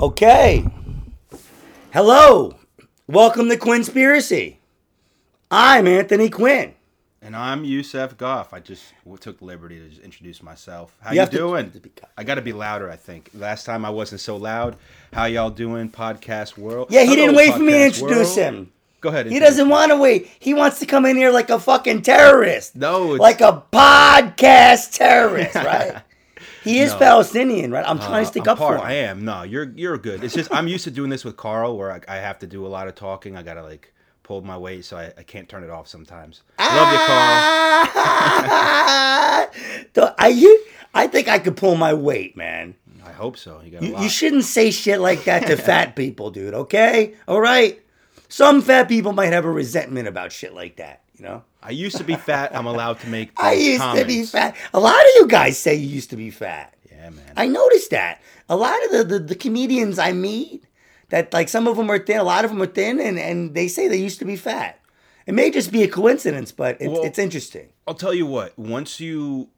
Okay. Hello. Welcome to Quinnspiracy. I'm Anthony Quinn. And I'm Yusef Gof. I just took the liberty to just introduce myself. How You you, have to- doing? to I got to be louder. I think last time I wasn't so loud. How y'all doing, podcast world? Yeah, he Hello, didn't wait for me to introduce world. him. Go ahead. He doesn't want to wait. He wants to come in here like a fucking terrorist. No, it's, Like a podcast terrorist, right? He is No. Palestinian, right? I'm uh, trying to stick I'm up part- for him. I am. No, you're you're good. It's just I'm used to doing this with Carl, where I, I have to do a lot of talking. I gotta like pull my weight, so I, I can't turn it off sometimes. Love you, Carl. I, you, I think I could pull my weight, man. I hope so. You got a You, lot. you shouldn't say shit like that to fat people, dude, okay? All right? Some fat people might have a resentment about shit like that, you know? I used to be fat. I'm allowed to make. I used to be fat. A lot of you guys say you used to be fat. Yeah, man. I noticed that. A lot of the, the, the comedians I meet, that like some of them are thin, a lot of them are thin, and, and they say they used to be fat. It may just be a coincidence, but it's, Well- it's interesting. I'll tell you what. Once you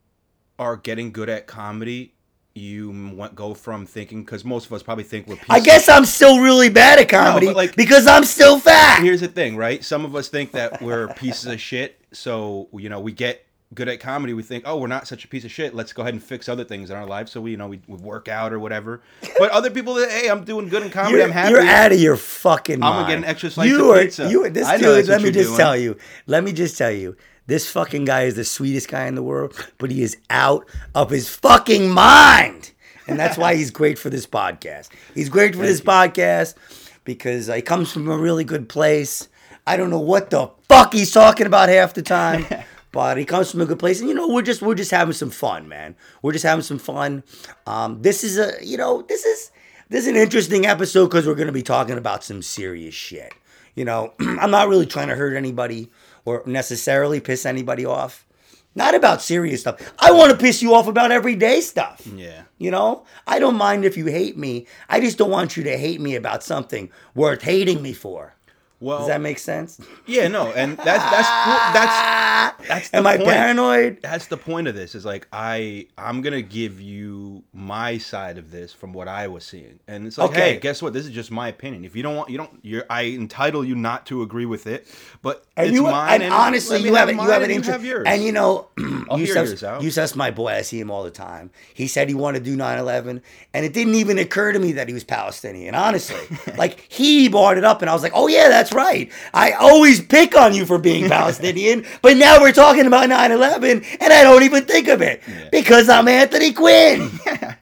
are getting good at comedy, you go from thinking because most of us probably think we're. I guess I'm still really bad at comedy but, like- because I'm still fat. Here's the thing, right? Some of us think that we're pieces of shit. So you know, we get good at comedy. We think, oh, we're not such a piece of shit. Let's go ahead and fix other things in our life. So we, you know, we, we work out or whatever. But other people, hey, I'm doing good in comedy. You're, I'm happy. you're out of your fucking mind. I'm mind. gonna get an extra slice you of are, pizza. You, this I know dude, let me just doing. tell you. Let me just tell you. This fucking guy is the sweetest guy in the world, but he is out of his fucking mind. And that's why he's great for this podcast. He's great for this podcast because uh, he comes from a really good place. I don't know what the fuck he's talking about half the time. But he comes from a good place, and you know we're just we're just having some fun, man. We're just having some fun. Um, this is a you know this is this is an interesting episode because we're going to be talking about some serious shit. You know, I'm not really trying to hurt anybody or necessarily piss anybody off. Not about serious stuff. I want to piss you off about everyday stuff. Yeah. You know, I don't mind if you hate me. I just don't want you to hate me about something worth hating me for. Well, Does that make sense? yeah, no, and that's that's that's that's. The Am I point. paranoid? That's the point of this. Is like I I'm gonna give you my side of this from what I was seeing, and it's like, Okay. hey, guess what? This is just my opinion. If you don't want, you don't. You're I entitle you not to agree with it, but And it's you, mine. and honestly, you have it. You have an interest. have yours. And you know, I'll hear yours out. Yusef's my boy. I see him all the time. He said he wanted to do 9/11, and it didn't even occur to me that he was Palestinian. Honestly, like he brought it up, and I was like, oh yeah, that's right. I always pick on you for being Palestinian, but now we're talking about 9/11, and I don't even think of it because I'm Anthony Quinn.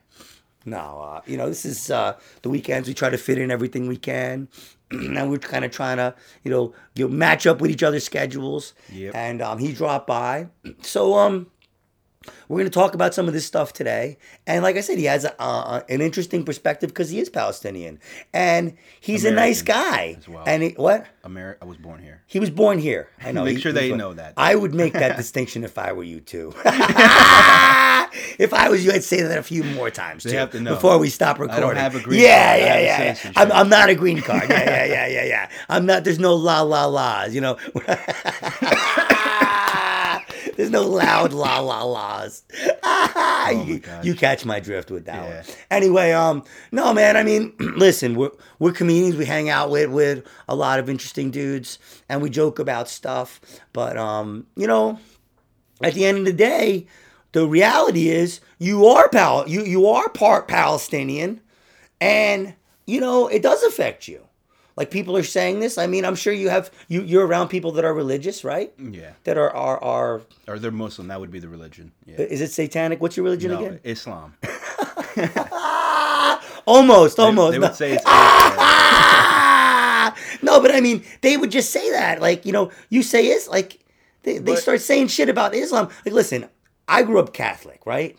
No, uh, you know, this is uh, the weekends. We try to fit in everything we can. and we're kind of trying to, you know, you know, match up with each other's schedules. Yep. And um, he dropped by. So um, we're going to talk about some of this stuff today. And like I said, he has a, uh, an interesting perspective because he is Palestinian. And he's a nice guy. as well. And he, what? America, I was born here. He was born here. I know. Make he- sure he they know that. I would make that distinction if I were you too. if I was you, I'd say that a few more times They too, have to know. before we stop recording. have a green yeah, card. I yeah, yeah, yeah. I'm, I'm not a green card. Yeah, yeah, yeah, yeah, yeah. I'm not. There's no la la la's. You know. There's no loud la la la's. you, Oh gosh. you catch my drift with that Yeah. one. Anyway, um, no man. I mean, listen, we're we're comedians. We hang out with with a lot of interesting dudes, and we joke about stuff. But um, you know, at the end of the day, the reality is you are pal you you are part Palestinian, and you know it does affect you. Like people are saying this. I mean, I'm sure you have you you're around people that are religious, right? Yeah, That are are are. or they're Muslim. That would be the religion. Yeah. Is it satanic? What's your religion No, again? Islam. Almost, almost. They, No. would say it's. No, but I mean, they would just say that. Like, you know, you say is like they, they But- start saying shit about Islam. Like, listen, I grew up Catholic, right?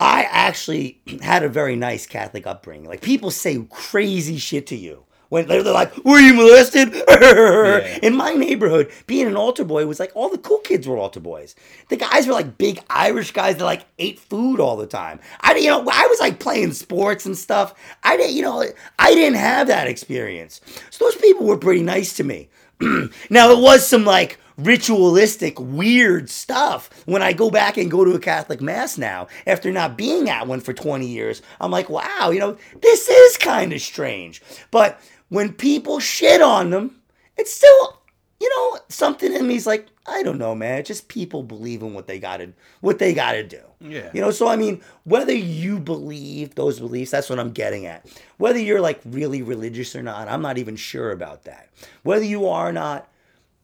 I actually had a very nice Catholic upbringing. Like, people say crazy shit to you. When they're like, were you molested? In my neighborhood, being an altar boy was like all the cool kids were altar boys. The guys were like big Irish guys that like ate food all the time. I you know I was like playing sports and stuff. I didn't you know I didn't have that experience. So those people were pretty nice to me. now it was some like ritualistic, weird stuff. When I go back and go to a Catholic mass now, after not being at one for 20 years, I'm like, wow, you know, this is kind of strange. But when people shit on them, it's still, you know, something in me's like, I don't know, man. It's just people believing what they gotta what they gotta do. Yeah. You know, so I mean, whether you believe those beliefs, that's what I'm getting at. Whether you're like really religious or not, I'm not even sure about that. Whether you are or not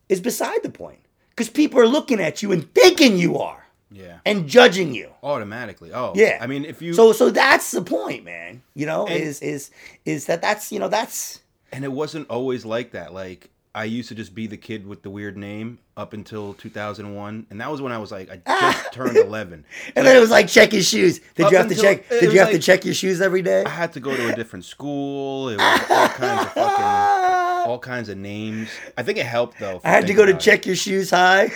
is beside the point. Because people are looking at you and thinking you are Yeah. and judging you. Automatically. Oh. Yeah. I mean, if you So so that's the point, man. You know, And- is is is that that's you know that's and it wasn't always like that. Like I used to just be the kid with the weird name up until 2001, and that was when I was like I ah. just turned 11. and then it was like check your shoes. Did you have to until- check? Did you have to check your shoes every day? I had to go to a different school. It was all kinds of fucking all kinds of names. I think it helped though. I had to go to about it. check your shoes high.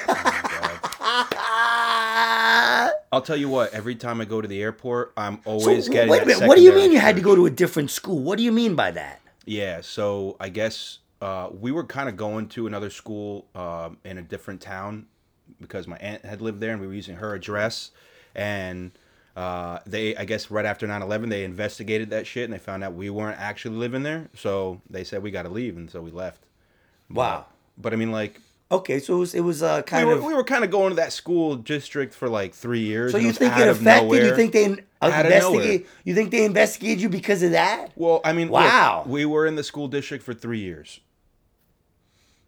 Oh, I'll tell you what. Every time I go to the airport, I'm So, always getting. wait a minute. What do you mean you had to go to a different school? What do you mean by that? Yeah, so I guess uh, we were kind of going to another school um, in a different town because my aunt had lived there and we were using her address. And uh, they, I guess, right after 9 11, they investigated that shit and they found out we weren't actually living there. So they said we got to leave. And so we left. Wow. But I mean, like, Okay, so it was it was uh, we kind were, of. we were kind of going to that school district for like three years. so you think it affected? You think they in- Out of investigate? You think they investigated you because of that? Well, I mean, look, Wow. we were in the school district for three years.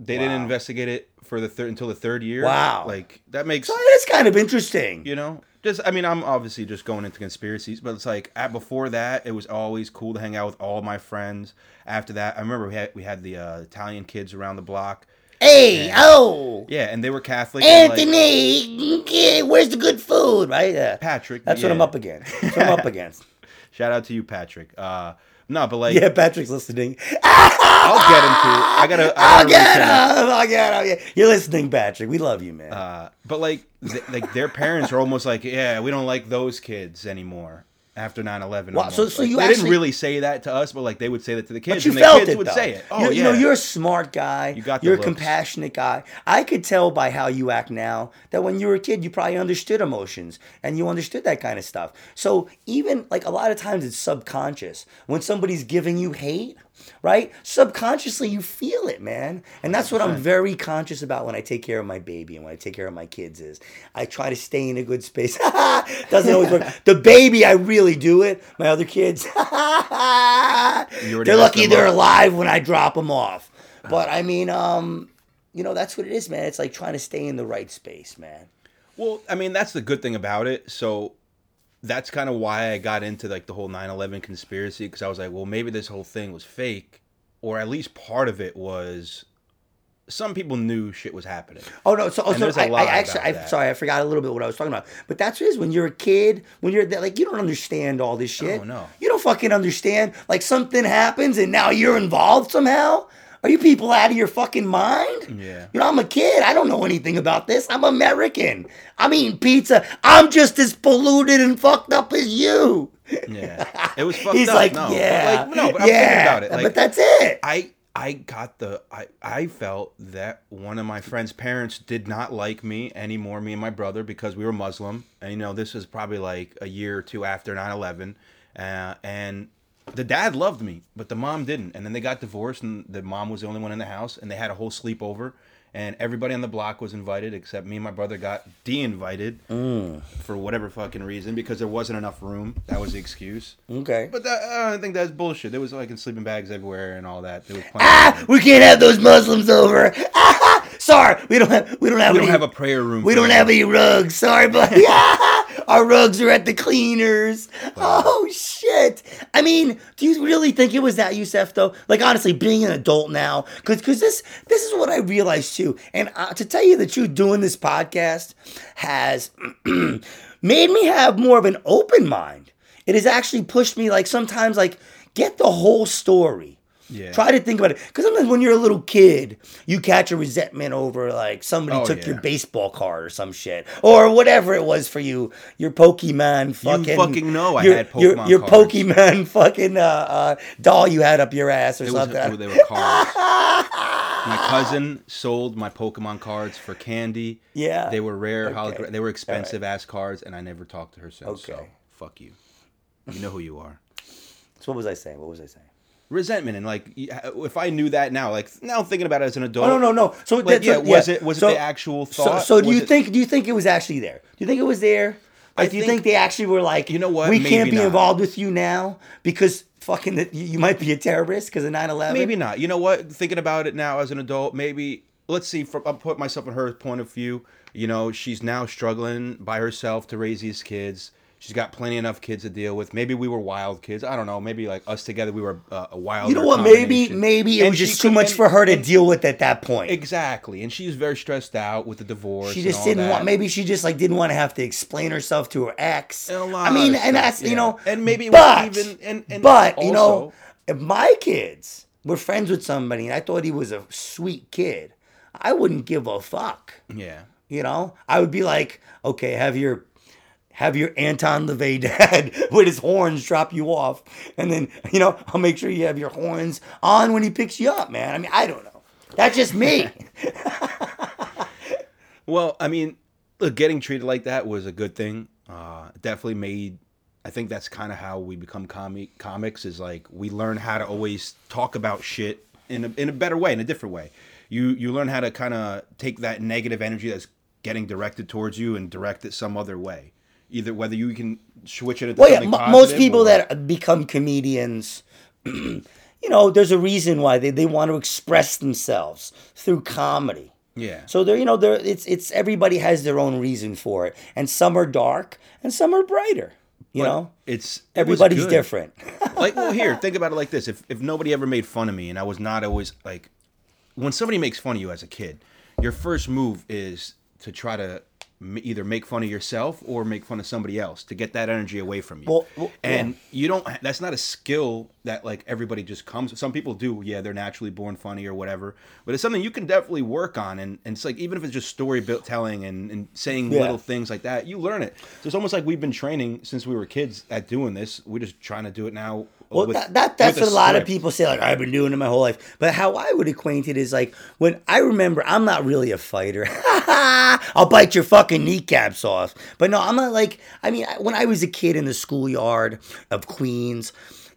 They didn't investigate it for the third until the third year. Wow. like that makes So it's kind of interesting. you know. Just I mean, I'm obviously just going into conspiracies, but it's like at before that, it was always cool to hang out with all my friends. After that, I remember we had we had the uh, Italian kids around the block. Hey, Yeah. oh, Yeah, and they were Catholic. and, like, Anthony, yeah, where's the good food? Right? Yeah. Patrick. That's what I'm up against. That's what I'm up against. Shout out to you, Patrick. Uh, no, but like Yeah, Patrick's listening. I'll get him to. I gotta. I I'll gotta get reach him. him. I'll get him. Yeah. You're listening, Patrick. We love you, man. Uh, but like, th- like their parents are almost like, yeah, we don't like those kids anymore after 9-11. Wow, so- so Like, you they actually- didn't really say that to us, but like they would say that to the kids, But you and the felt kids it would though. say it. Oh you, yeah, you know, you're a smart guy. You got the You're a compassionate guy. I could tell by how you act now that when you were a kid, you probably understood emotions and you understood that kind of stuff. So even like a lot of times, it's subconscious. When somebody's giving you hate, right? Subconsciously, you feel it, man. And that's what I'm very conscious about when I take care of my baby and when I take care of my kids. Is I try to stay in a good space. Doesn't always work. The baby, I really do it. My other kids, they're lucky they're up. alive when I drop them off. But I mean, um, you know, that's what it is, man. It's like trying to stay in the right space, man. Well, I mean, that's the good thing about it. So that's kind of why I got into like the whole 9/11 conspiracy because I was like, well, maybe this whole thing was fake, or at least part of it was. Some people knew shit was happening. Oh no! So, oh, so I, I actually, I, sorry, I forgot a little bit what I was talking about. But that's what it is when you're a kid, when you're like, you don't understand all this shit. Oh, no. You don't fucking understand. Like something happens and now you're involved somehow. Are you people out of your fucking mind? Yeah. You know, I'm a kid. I don't know anything about this. I'm American. I'm eating pizza. I'm just as polluted and fucked up as you. Yeah, it was fucked He's up. like, no, yeah, like, no, but I'm yeah, thinking about it. Like, but that's it. I I got the I I felt that one of my friend's parents did not like me anymore, me and my brother, because we were Muslim, and you know this was probably like a year or two after 9/11, uh, and the dad loved me, but the mom didn't, and then they got divorced, and the mom was the only one in the house, and they had a whole sleepover. And everybody on the block was invited except me and my brother got de-invited for whatever fucking reason because there wasn't enough room. That was the excuse. Okay. But that, I think that's bullshit. There was like in sleeping bags everywhere and all that. Ah, we can't have those Muslims over. Ah, sorry, we don't have we don't have we any, don't have a prayer room. we don't have any rugs. Sorry, buddy. Our rugs are at the cleaners. Oh shit! I mean, do you really think it was that Yusef though? Like honestly, being an adult now, because because this this is what I realized too. And uh, to tell you the truth, doing this podcast has made me have more of an open mind. It has actually pushed me like sometimes like get the whole story. Yeah. Try to think about it. Because sometimes when you're a little kid, you catch a resentment over like somebody Oh, took your baseball card or some shit. Or whatever it was for you. Your Pokemon fucking. fucking know I your, had Pokemon Your cards. Pokemon fucking uh, uh, doll you had up your ass or It was, something. they were cards. My cousin sold my Pokemon cards for candy. Yeah. They were rare, Okay. hologra- they were expensive ass cards, and I never talked to her since. So Okay. fuck you. You know who you are. So what was I saying? What was I saying? Resentment and like, uh, if I knew that now, like now thinking about it as an adult. Oh, no, no, no. So Like, yeah, what- was it was So- it the actual thought? so do Was you it- think? Do you think it was actually there? Do you think it was there? I do you think- think they actually were like, You know what? We Maybe can't be not. involved with you now because fucking that you you might be a terrorist because of 9-11? Maybe not. You know what? Thinking about it now as an adult, maybe let's see. From I'll put myself in her point of view. You know, she's now struggling by herself to raise these kids. She's got plenty enough kids to deal with. Maybe we were wild kids. I don't know. Maybe like us together, we were uh, a wild. You know what? Maybe maybe it And was just too much for her to deal with at that point. Exactly, and she was very stressed out with the divorce. She just didn't that. want. Maybe she just like didn't want to have to explain herself to her ex. And a lot I mean, and stuff, that's you know, And maybe it was but, even- and- and but you know, if my kids were friends with somebody and I thought he was a sweet kid, I wouldn't give a fuck. Yeah. You know, I would be like, okay, have your have your Anton LaVey dad with his horns drop you off, and then you know I'll make sure you have your horns on when he picks you up, man. I mean, I don't know. That's just me. Well, I mean, look, getting treated like that was a good thing. Uh, definitely made. I think that's kind of how we become comic comics. Is like we learn how to always talk about shit in a, in a better way, in a different way. You you learn how to kind of take that negative energy that's getting directed towards you and direct it some other way. Either whether you can switch it into well, yeah, mo- most people or- that become comedians, you know, there's a reason why they, they want to express themselves through comedy. yeah So they're you know, there it's it's everybody has their own reason for it, and some are dark and some are brighter. You But know, it's it everybody's different. like well here think about it like this if, if nobody ever made fun of me and i was not always like when somebody makes fun of you as a kid your first move is to try to m- either make fun of yourself or make fun of somebody else to get that energy away from you. Well, well, and you don't that's not a skill that like everybody just comes some people do yeah they're naturally born funny or whatever but it's something you can definitely work on and, and it's like even if it's just story telling and, and saying Yeah. little things like that you learn it. So it's almost like we've been training since we were kids at doing this we're just trying to do it now Well, with- that, that that's what a lot of people say. Like I've been doing it my whole life, but how I would acquaint it is like when I remember I'm not really a fighter. I'll bite your fucking kneecaps off. But no, I'm not like. I mean, when I was a kid in the schoolyard of Queens,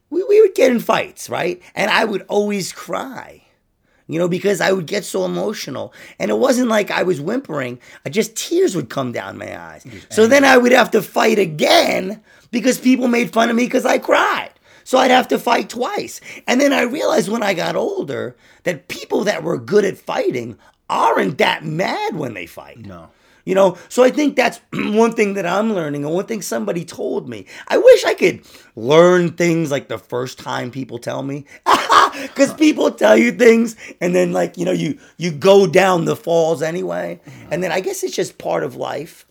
we, we would get in fights, right? And I would always cry. You know, because I would get so emotional. And it wasn't like I was whimpering, I just tears would come down my eyes. So then I would have to fight again because people made fun of me because I cried. So I'd have to fight twice. And then I realized when I got older that people that were good at fighting aren't that mad when they fight. no You know, so I think that's one thing that I'm learning, and one thing somebody told me. I wish I could learn things like the first time people tell me, because people tell you things, and then like you know, you you go down the falls anyway, and then I guess it's just part of life.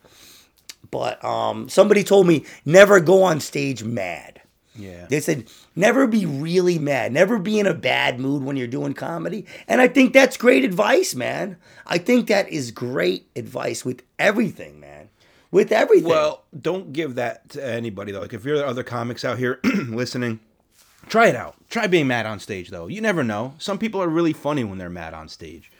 But um, somebody told me never go on stage mad. Yeah They said never be really mad, never be in a bad mood when you're doing comedy. And I think that's great advice, man. I think that is great advice with everything, man. With everything. Well, don't give that to anybody though. Like if you're other comics out here listening, try it out. Try being mad on stage though. You never know. Some people are really funny when they're mad on stage.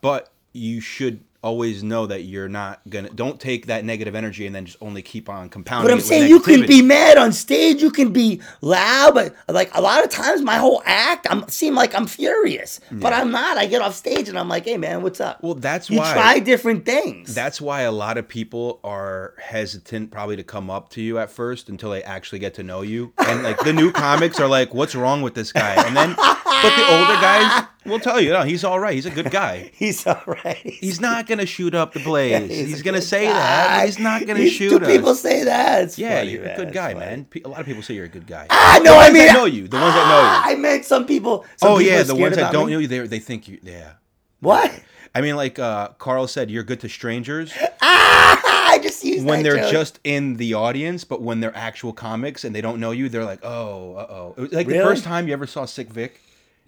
But you should always know that you're not gonna don't take that negative energy and then just only keep on compounding but I'm saying you can be mad on stage, you can be loud, but like a lot of times my whole act, I'm seem like I'm furious. But I'm not. I get off stage and I'm like, hey man, what's up? Well, that's you why try different things. That's why a lot of people are hesitant probably to come up to you at first until they actually get to know you. And like the new comics are like, "What's wrong with this guy?" And then, but the older guys will tell you, "No, he's all right. He's a good guy. He's all right. He's not gonna shoot up the blaze. He's he's gonna good say that, guy. but he's not gonna He's- shoot do people say that? It's Yeah, funny, you're a good guy, man. A lot of people say you're a good guy. Ah, no, I mean, that know you, the ones that know you. I meant some people. Some oh people yeah, the ones that don't me. know you, they they think you. Yeah. What? I mean, like uh, Carl said, you're good to strangers. Ah, I just used when that they're joke. just in the audience, but when they're actual comics and they don't know you, they're like, "Oh, uh oh." Like Really? the first time you ever saw Sick Vic,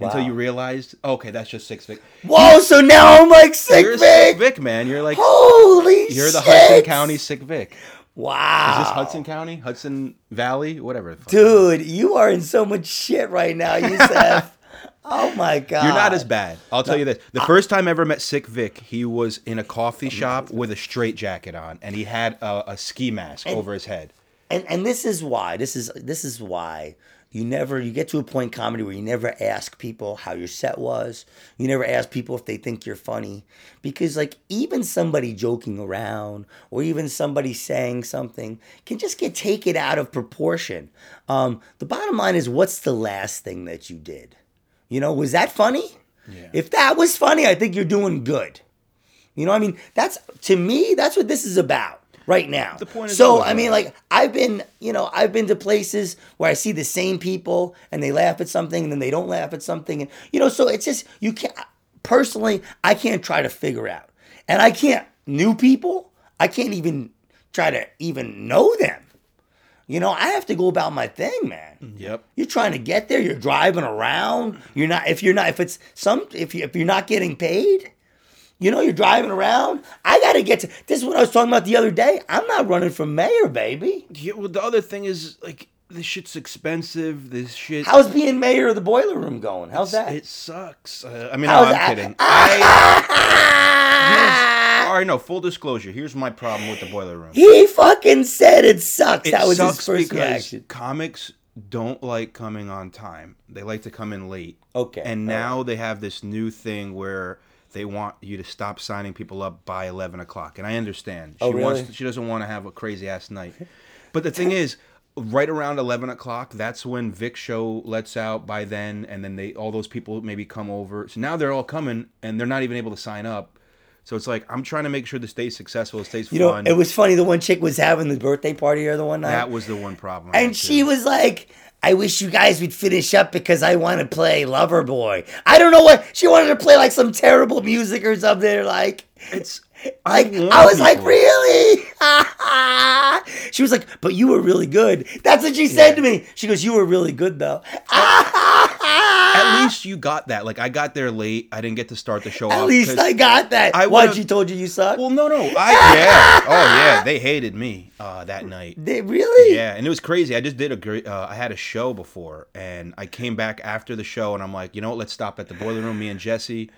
until you realized, okay, that's just Sick Vic. Whoa! So now I'm like sick, You're Vic. Sick Vic, man. You're like, Holy you're the shit. Hudson County Sick Vic. Wow. Is this Hudson County, Hudson Valley, whatever? Dude, you are in so much shit right now, Yusef. Oh my god. You're not as bad. I'll tell you this. The first time I ever met Sick Vic, he was in a coffee shop with a straight jacket on, and he had a, a ski mask over his head. and and this is why this is this is why you never you get to a point in comedy where you never ask people how your set was. You never ask people if they think you're funny. Because like even somebody joking around or even somebody saying something can just get taken out of proportion. Um, the bottom line is what's the last thing that you did? You know was that funny? Yeah. if that was funny i think you're doing good. You know, I mean, that's to me, that's what this is about right now. The point is so I mean, like I've been, you know, I've been to places where I see the same people and they laugh at something and then they don't laugh at something, and you know, so it's just you can't. Personally, I can't try to figure out, and I can't new people. I can't even try to even know them. You know, I have to go about my thing, man. Mm, yep. You're trying to get there. You're driving around. You're not. If you're not. If it's some. If you if you're not getting paid, you know you're driving around. I got to get to. This is what I was talking about the other day. I'm not running for mayor, baby. Yeah, well, the other thing is like this shit's expensive. This shit. How's being mayor of the boiler room going? How's that? It sucks. Uh, I mean, How's no, I'm that? kidding. I, all right, no. Full disclosure. Here's my problem with the boiler room. he fucking said it sucks. It that was sucks his first because reaction. comics don't like coming on time. They like to come in late. Okay, And now they have this new thing where they want you to stop signing people up by eleven o'clock. And I understand. Oh, she Oh, really? wants she doesn't want to have a crazy ass night. But the thing is, right around eleven o'clock, that's when Vic show lets out by then, and then they all those people maybe come over. So now they're all coming and they're not even able to sign up. So it's like I'm trying to make sure this stays successful, it stays You know, fun. it was funny. The one chick was having the birthday party here the one night. that was the one problem. And she was like, I wish you guys would finish up because I want to play Loverboy. I don't know what she wanted to play like some terrible music or something. Like, It's like want I was like, really? she was like, but you were really good. That's what she said to me. She goes, you were really good though. At least you got that. Like I got there late. I didn't get to start the show. At off least I got that. I what? She told you you suck. Well, no, no. I yeah. Oh yeah. They hated me uh, that night. They, really? Yeah, and it was crazy. I just did a great. Uh, I had a show before, and I came back after the show, and I'm like, you know what? Let's stop at the boiler room. Me and Jesse.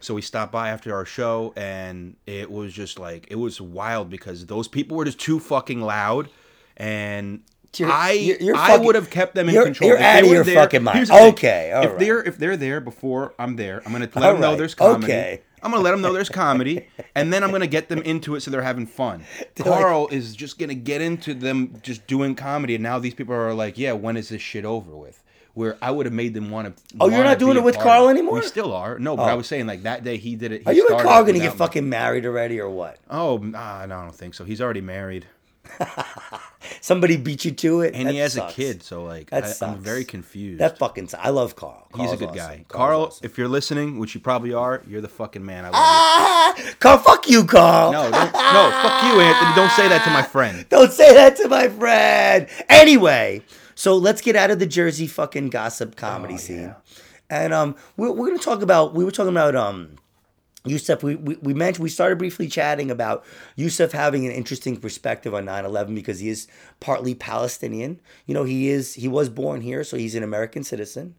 So we stopped by after our show, and it was just like it was wild because those people were just too fucking loud, and You're- I you're- you're I fucking- would have kept them in you're- control. you're If they out of were your there- fucking mind. Okay, if right. they're if they're there before I'm there, I'm gonna let All them know there's comedy. okay. I'm gonna let them know there's comedy, and then I'm gonna get them into it so they're having fun. They're like- Carl is just gonna get into them just doing comedy, and now these people are like, "Yeah, when is this shit over with?" Where I would have made them want to. Oh, you're not doing it with Carl anymore? We still are. No, but I Oh. was saying like that day he did it. he Are you and Carl gonna get me. fucking married already or what? Oh, nah, no, I don't think so. He's already married, Somebody beat you to it, and That he has sucks. a kid. So like, I, I'm very confused. That fucking. su- I love Carl. He's a good awesome. guy. Carl's Carl, awesome. if you're listening, which you probably are, you're the fucking man. I love Ah, Carl, fuck you, Carl. No, don't, no, fuck you, Anthony. Don't say that to my friend. Don't say that to my friend. Anyway, so let's get out of the Jersey fucking gossip comedy Oh, scene. yeah. And um, we're, we're gonna talk about. We were talking about um, Yusef. We, we we mentioned we started briefly chatting about Yusef having an interesting perspective on 9-11 because he is partly Palestinian. You know, he is he was born here, so he's an American citizen.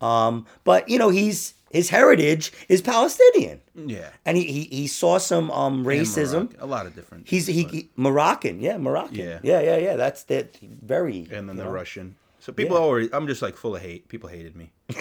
Um, but you know, he's his heritage is Palestinian, Yeah. and he he, he saw some um racism. A lot of different. He's he, he Moroccan, yeah, Moroccan. Yeah. yeah, yeah, yeah. That's that very. and then the know. Russian. So people Yeah. already. I'm just like full of hate. People hated me.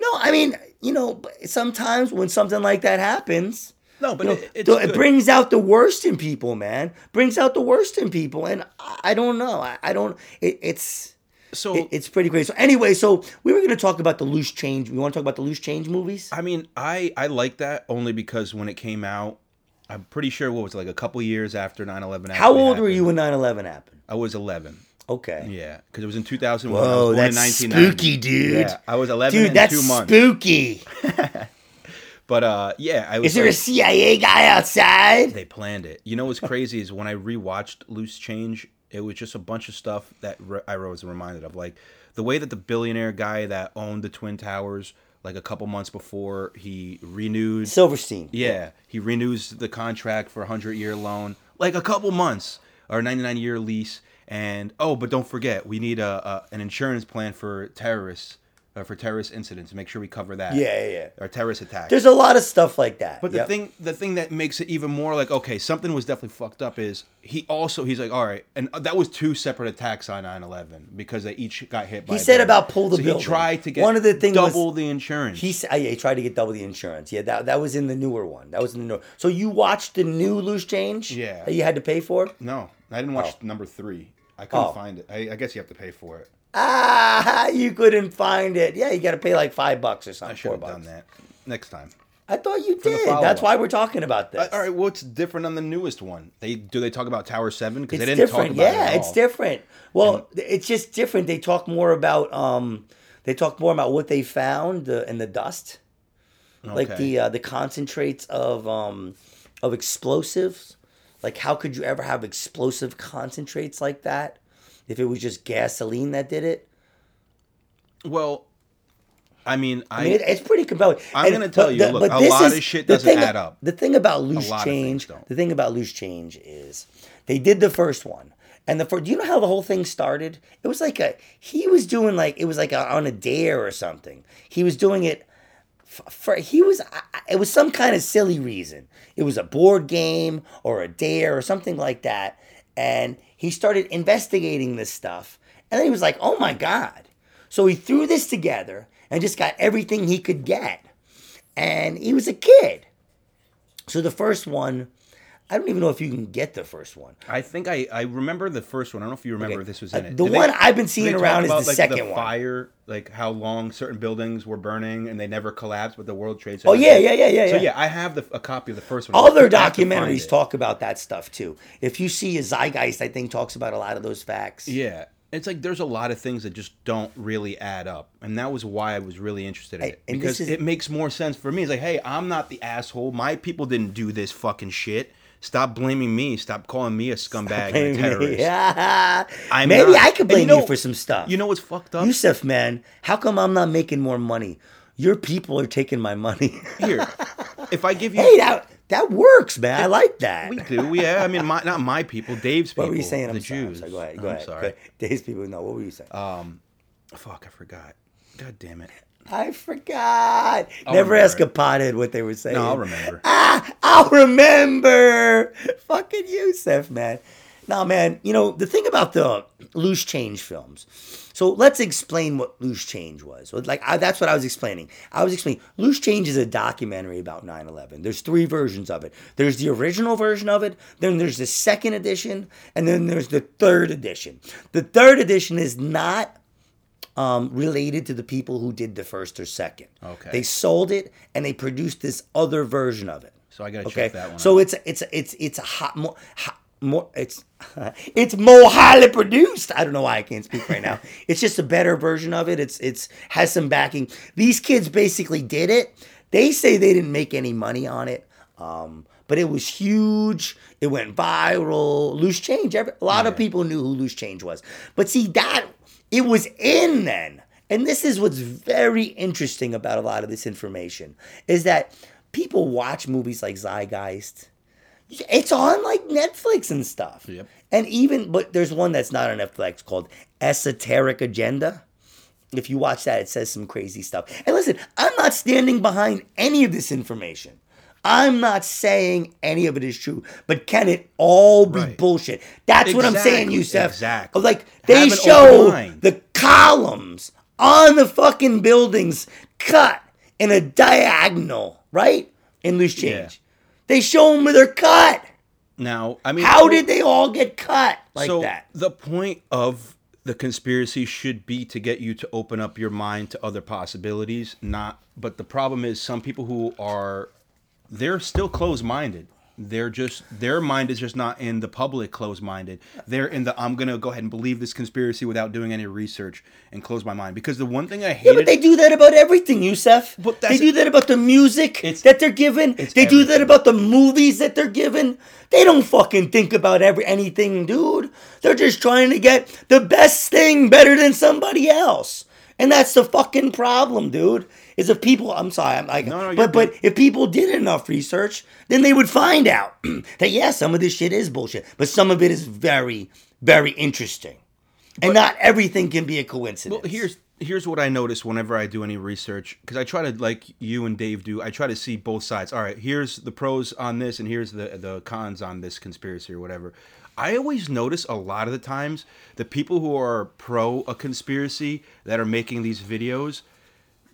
No, I mean, you know, sometimes when something like that happens, No, but you know, it, it's it brings out the worst in people, man. Brings out the worst in people, and I, I don't know. I, I don't. It, it's So it, it's pretty crazy. So anyway, so we were going to talk about the loose change. We want to talk about the loose change movies. I mean, I I like that only because when it came out, I'm pretty sure what was it, like a couple years after 9/11. How old were you when 9-11 happened? I was 11. Okay. Yeah, because it was in 2001. I was Whoa, that's spooky, dude. Yeah, I was 11 Dude, that's two months. spooky. But uh, yeah, I was. Is there a CIA guy outside? They planned it. You know what's crazy is when I rewatched Loose Change, it was just a bunch of stuff that re- I was reminded of, like the way that the billionaire guy that owned the Twin Towers, like a couple months before he renewed. Silverstein. Yeah, he renews the contract for a hundred year loan, like a couple months or ninety nine year lease. And oh, but don't forget, we need a, a an insurance plan for terrorists. uh, for terrorist incidents. Make sure we cover that. Yeah, yeah, yeah. Or terrorist attacks. There's a lot of stuff like that. But the Yep. thing, the thing that makes it even more like okay, something was definitely fucked up is he also he's like all right, and that was two separate attacks on 9/11 because they each got hit. by He said about pull the so building. He tried to get One of the things was- double the insurance. He, uh, yeah, he tried to get double the insurance. Yeah, that that was in the newer one. That was in the newer. So you watched the new loose change? Yeah. That you had to pay for? no, I didn't watch Oh. number three. I couldn't Oh. find it. I, I guess you have to pay for it. Ah, you couldn't find it. Yeah, you got to pay like five bucks or something. I should have bucks. done that next time. I thought you did. That's why we're talking about this. Uh, all right, what's different on the newest one? They do they talk about Tower Seven because they didn't different. talk about it. yeah, at it's different. Well, it's just different. They talk more about um, they talk more about what they found uh, in the dust, like the uh, the concentrates of um, of explosives. Like, how could you ever have explosive concentrates like that if it was just gasoline that did it? Well, I mean, I, I mean, it's pretty compelling. I'm gonna tell but you, look, a lot of shit doesn't thing- add up. The thing about loose lot of things change, the thing about loose change is they did the first one, and the first. Do you know how the whole thing started? It was like a he was doing like it was like a, on a dare or something. He was doing it for he was it was some kind of silly reason. It was a board game or a dare or something like that, and he started investigating this stuff, and then he was like, "Oh my god!" So he threw this together and just got everything he could get. And he was a kid. So the first one, I don't even know if you can get the first one. I think I, I remember the first one. I don't know if you remember Okay. if this was Uh, in it. the Did they- one I've been seeing they around is the like, second one. Fire, like how long certain buildings were burning and they never collapsed, but the World Trade Center. Oh, yeah, yeah, yeah, yeah, So yeah. yeah, I have the, a copy of the first one. Other I have to find documentaries talk about that stuff too. If you see a Zeitgeist, I think talks about a lot of those facts. Yeah. It's like there's a lot of things that just don't really add up. And that was why I was really interested in it. and Because is- it makes more sense for me. It's like, hey, I'm not the asshole. My people didn't do this fucking shit. Stop blaming me. Stop calling me a scumbag and a terrorist. Yeah. I'm Maybe not. I could blame you you, for some stuff. You know what's fucked up? Yusef, man, how come I'm not making more money? Your people are taking my money. Here, if I give you hey, that that works, man. I like that. We do, yeah. I mean, my, not my people, Dave's people. what were you saying? The I'm sorry, I'm Jews. sorry. Go ahead. Go I'm ahead. sorry. Go ahead. Days people know. What were you saying? Um, fuck, I forgot. God damn it. I forgot. I'll Never ask it. a pothead what they were saying. No, I'll remember. Ah, I'll remember. Fucking Yusef, man. Now, man, you know, the thing about the loose change films. So let's explain what Loose Change was. Like, I, that's what I was explaining. I was explaining Loose Change is a documentary about 9 11. There's three versions of it there's the original version of it, then there's the second edition, and then there's the third edition. The third edition is not um, related to the people who did the first or second. Okay. They sold it and they produced this other version of it. So I gotta Okay. check that one. So out. it's it's it's it's a hot more hot, more it's it's more highly produced. I don't know why I can't speak right now. it's just a better version of it. It's it's has some backing. These kids basically did it. They say they didn't make any money on it. Um, but it was huge. It went viral. Loose change. Every, a lot of people knew who loose change was. But see that it was in then. And this is what's very interesting about a lot of this information is that people watch movies like Zeitgeist. It's on like Netflix and stuff. Yep. And even but there's one that's not on Netflix called Esoteric Agenda. If you watch that, it says some crazy stuff. And listen, I'm not standing behind any of this information. I'm not saying any of it is true, but can it all be Right. bullshit? That's what I'm saying, Exactly, Yusef. exactly. Like they Have show the columns on the fucking buildings cut in a diagonal, right? In loose change. Yeah. They show them where they're cut. now, I mean, How did they all get cut like so that? the point of the conspiracy should be to get you to open up your mind to other possibilities, not. But the problem is, some people who are, they're still closed-minded. They're just their mind is just not in the public closed-minded. They're in the I'm gonna go ahead and believe this conspiracy without doing any research and close my mind. Because the one thing I hate Yeah, but they do that about everything, Yusef. But they do that about the music It's- that they're given. They it's do that everything. about the movies that they're given. They don't fucking think about every anything, dude. They're just trying to get the best thing better than somebody else. And that's the fucking problem, dude. Is if people, I'm sorry, I'm like, No, no, but but if people did enough research, then they would find out that yeah, some of this shit is bullshit, but some of it is very, very interesting, and not everything can be a coincidence. Well, here's here's what I notice whenever I do any research because I try to like you and Dave do. I try to see both sides. All right, here's the pros on this, and here's the the cons on this conspiracy or whatever. I always notice a lot of the times the people who are pro a conspiracy that are making these videos,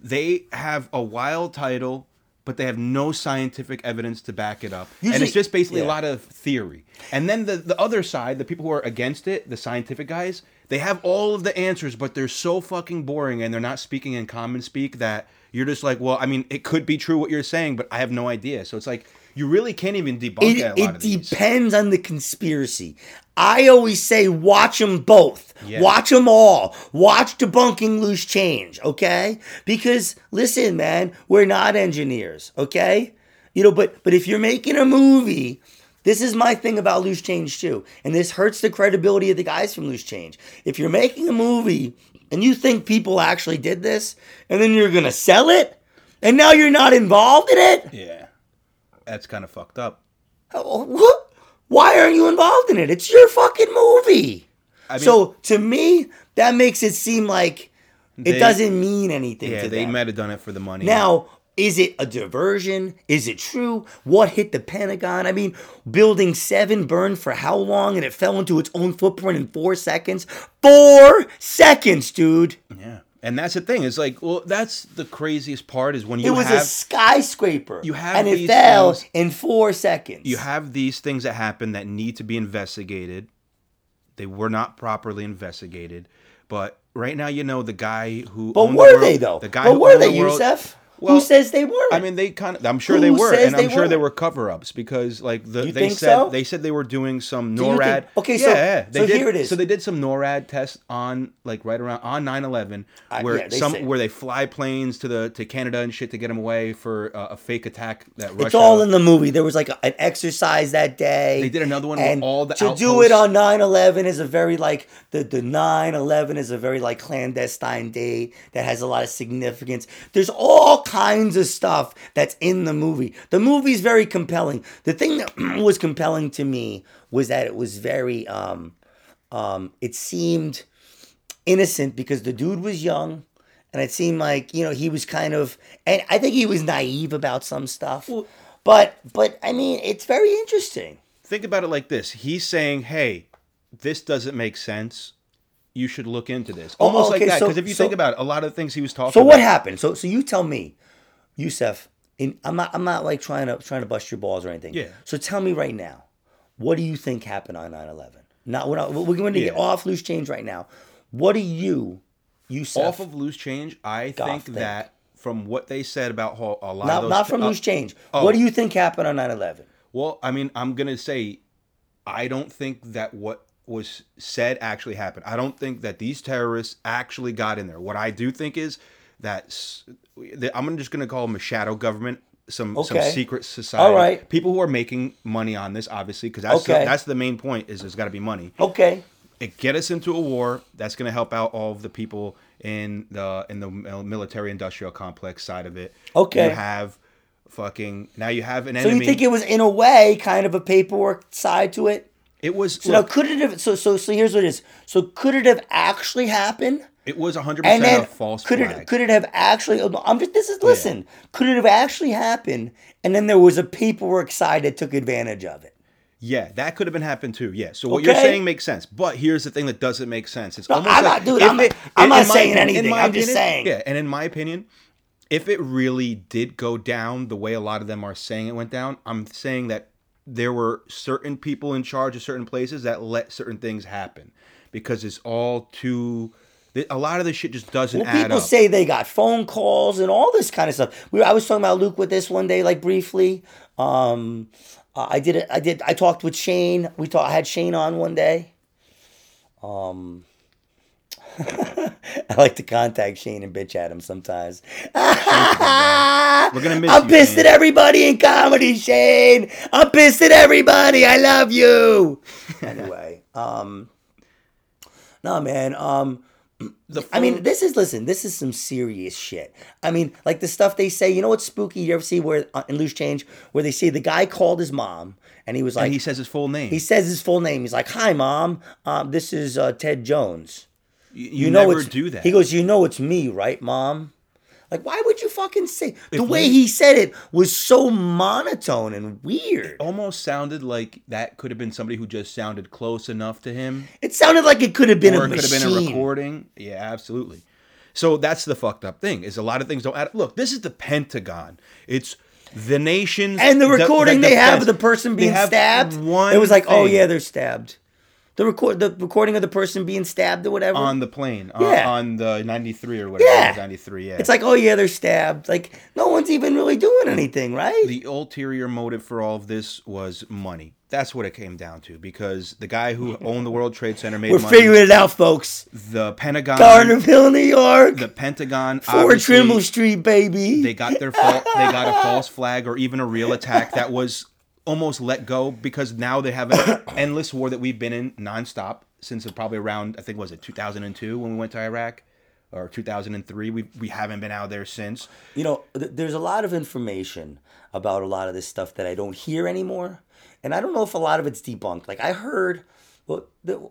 they have a wild title, but they have no scientific evidence to back it up, and it's just basically a lot of theory. And then the the other side, the people who are against it, the scientific guys, they have all of the answers, but they're so fucking boring, and they're not speaking in common speak that you're just like, well, I mean, it could be true what you're saying, but I have no idea. So it's like you really can't even debunk It, it, a lot it of these. depends on the conspiracy. I always say watch them both. Yeah. Watch them all. Watch debunking loose change, okay? Because listen, man, we're not engineers, okay? You know, but but if you're making a movie, this is my thing about loose change too, and this hurts the credibility of the guys from loose change. If you're making a movie and you think people actually did this, and then you're gonna sell it, and now you're not involved in it, yeah, that's kind of fucked up. Oh, What? Why aren't you involved in it? It's your fucking movie. I mean, so to me, that makes it seem like it They- doesn't mean anything yeah, they them. might have done it for the money. Now, is it a diversion? Is it true? What hit the Pentagon? I mean, Building 7 burned for how long and it fell into its own footprint in four seconds? Four seconds, dude. yeah, and that's the thing. It's like, well, that's the craziest part is when you It was have a skyscraper. you have and it fell things- in four seconds. you have these things that happen that need to be investigated. They were not properly investigated, but right now, you know, the guy who but owned the were world- they though? The guy but who were owned they, the world, Yusef? Well, Who says they weren't? I mean, they kind of. I'm sure Who they were, says and I'm they sure they were cover-ups because, like, the You they think said so? they said they were doing some Do you NORAD. think- okay, so- yeah, yeah, they so did, here it is. So they did some NORAD tests on, like, right around on 9/11, Uh, where yeah, they some say- where they fly planes to the to Canada and shit to get them away for uh, a fake attack that Russia. It's all in the movie. There was like a- an exercise that day. They did another one where and all the to do it outposts- on 9-11 is a very like the the 9-11 is a very like clandestine day that has a lot of significance. There's all kinds of stuff that's in the movie. The movie's very compelling. The thing that was compelling to me was that it was very um um it seemed innocent because the dude was young and it seemed like you know he was kind of and i think he was naive about some stuff Well- but but i mean it's very interesting Think about it like this: He's saying, "Hey, this doesn't make sense. You should look into this." Oh, Almost okay, like that. so- Because if you so- think about it, a lot of the things he was talking. so about, what happened so so you tell me yusef in, i'm not i'm not like trying to trying to bust your balls or anything Yeah. so tell me right now what do you think happened on 9-11 not we're, not, we're going to get Yeah. off loose change right now what do you yusef off of loose change, I think think. that from what they said about how a lot not, of those, not from uh, loose change oh. what do you think happened on 9-11 Well, I mean, I'm gonna say, I don't think that what was said actually happened. I don't think that these terrorists actually got in there. What I do think is that that I'm just gonna call them a shadow government. Some some secret society. All right. People who are making money on this, obviously, because that's Okay. the, that's the main point. Is there's got to be money. okay It get us into a war. That's going to help out all of the people in the in the military industrial complex side of it. Okay. You have fucking now you have an So enemy. So you think it was in a way kind of a paperwork side to it? It was So now could it have so so so here's what it is. So could it have actually happened? it was 100% And then a false could flag. it could it have actually um, I'm just this is listen. Could it have actually happened and then there was a paperwork side that took advantage of it? Yeah, that could have been happened too. Yeah. So what you're saying makes sense. But here's the thing that doesn't make sense. It's No, almost I'm like not- dude, I'm it- I'm not my- saying anything. I'm just saying. Yeah, and in my opinion, if it really did go down the way a lot of them are saying it went down, I'm saying that there were certain people in charge of certain places that let certain things happen because it's all too. A lot of this shit just doesn't Well, people up. say they got phone calls and all this kind of stuff. We, I was talking about Luke with this one day, like briefly. Um, uh, I did it. I did. I talked with Shane. We talked. I had Shane on one day. Um, I like to contact Shane and bitch at him sometimes. We're gonna miss I'm you, pissed Shane. at everybody in comedy, Shane. I'm pissed at everybody. I love you. anyway, um, no, man. Um, The I mean, this is listen. This is some serious shit. I mean, like the stuff they say. You know what's spooky? You ever see where uh, in Loose Change where they say the guy called his mom and he was like, and he he, says his full name. He says his full name. He's like, "Hi, mom. Um, this is uh, Ted Jones." You, You, you know never do that. He goes, you know it's me, right, mom? Like, why would you fucking say the If way we- he said it was so monotone and weird. almost sounded like that could have been somebody who just sounded close enough to him, It sounded like it could have been or a it could have been a recording. Yeah, absolutely. So that's the fucked up thing is a lot of things don't add. up. Look, this is the Pentagon. It's the nation's And the recording the they have of the person being stabbed, One it was like, oh yeah, they're stabbed. The record, the recording of the person being stabbed or whatever. on the plane, on, Yeah. on the ninety three or whatever, Yeah. ninety three. Yeah, it's like, oh yeah, they're stabbed. Like no one's even really doing anything, right? the ulterior motive for all of this was money. That's what it came down to because the guy who owned the World Trade Center made We're money. figuring it out, folks. the Pentagon, Gardnerville, New York, the Pentagon, Four Trimble Street, baby. they got their fault. They got a false flag or even a real attack that was almost let go because now they have an endless war that we've been in nonstop since probably around I think was it 2002 when we went to Iraq or 2003. We we haven't been out there since. you know, th- there's a lot of information about a lot of this stuff that I don't hear anymore, and I don't know if a lot of it's debunked. Like I heard, well, the,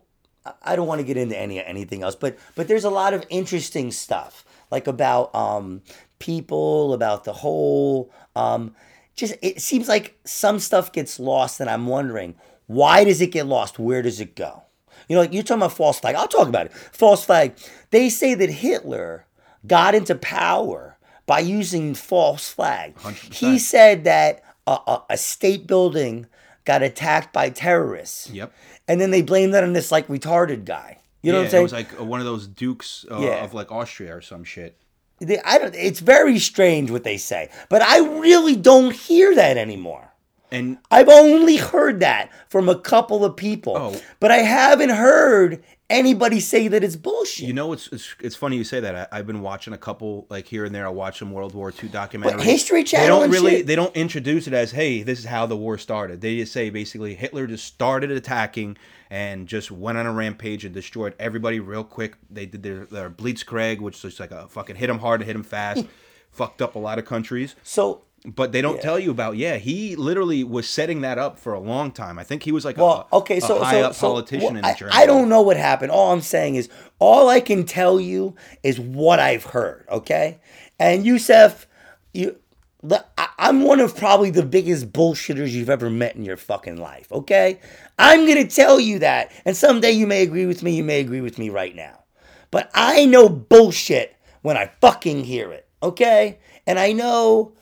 I- don't want to get into any anything else, but but there's a lot of interesting stuff, like about um, people, about the whole. Um, just it seems like some stuff gets lost, and I'm wondering why does it get lost? Where does it go? You know, like you're talking about false flag. I'll talk about it. False flag. They say that Hitler got into power by using false flag. 100%. He said that a, a, a state building got attacked by terrorists. Yep. And then they blamed that on this like retarded guy. You know yeah, what I'm saying? It was like one of those dukes uh, Yeah. of like Austria or some shit. They- I don't. It's very strange what they say, but I really don't hear that anymore. And I've only heard that from a couple of people, Oh. but I haven't heard anybody say that it's bullshit. you know, it's it's, it's funny you say that. I, I've been watching a couple like here and there. I watch some World War II documentaries. History They don't really shit? they don't introduce it as hey, this is how the war started. They just say basically Hitler just started attacking and just went on a rampage and destroyed everybody real quick. They did their, their Blitzkrieg, which is like a fucking hit them hard and hit them fast. Fucked up a lot of countries. so But they don't tell you about yeah. He literally was setting that up for a long time. I think he was like Well, a, okay, a so high so, up so politician well, in I, Germany. I don't know what happened. All I'm saying is, all I can tell you is what I've heard. Okay, and Yusef, you, the, I, I'm one of probably the biggest bullshitters you've ever met in your fucking life. Okay, I'm gonna tell you that, and someday you may agree with me. You may agree with me right now, but I know bullshit when I fucking hear it. Okay, and I know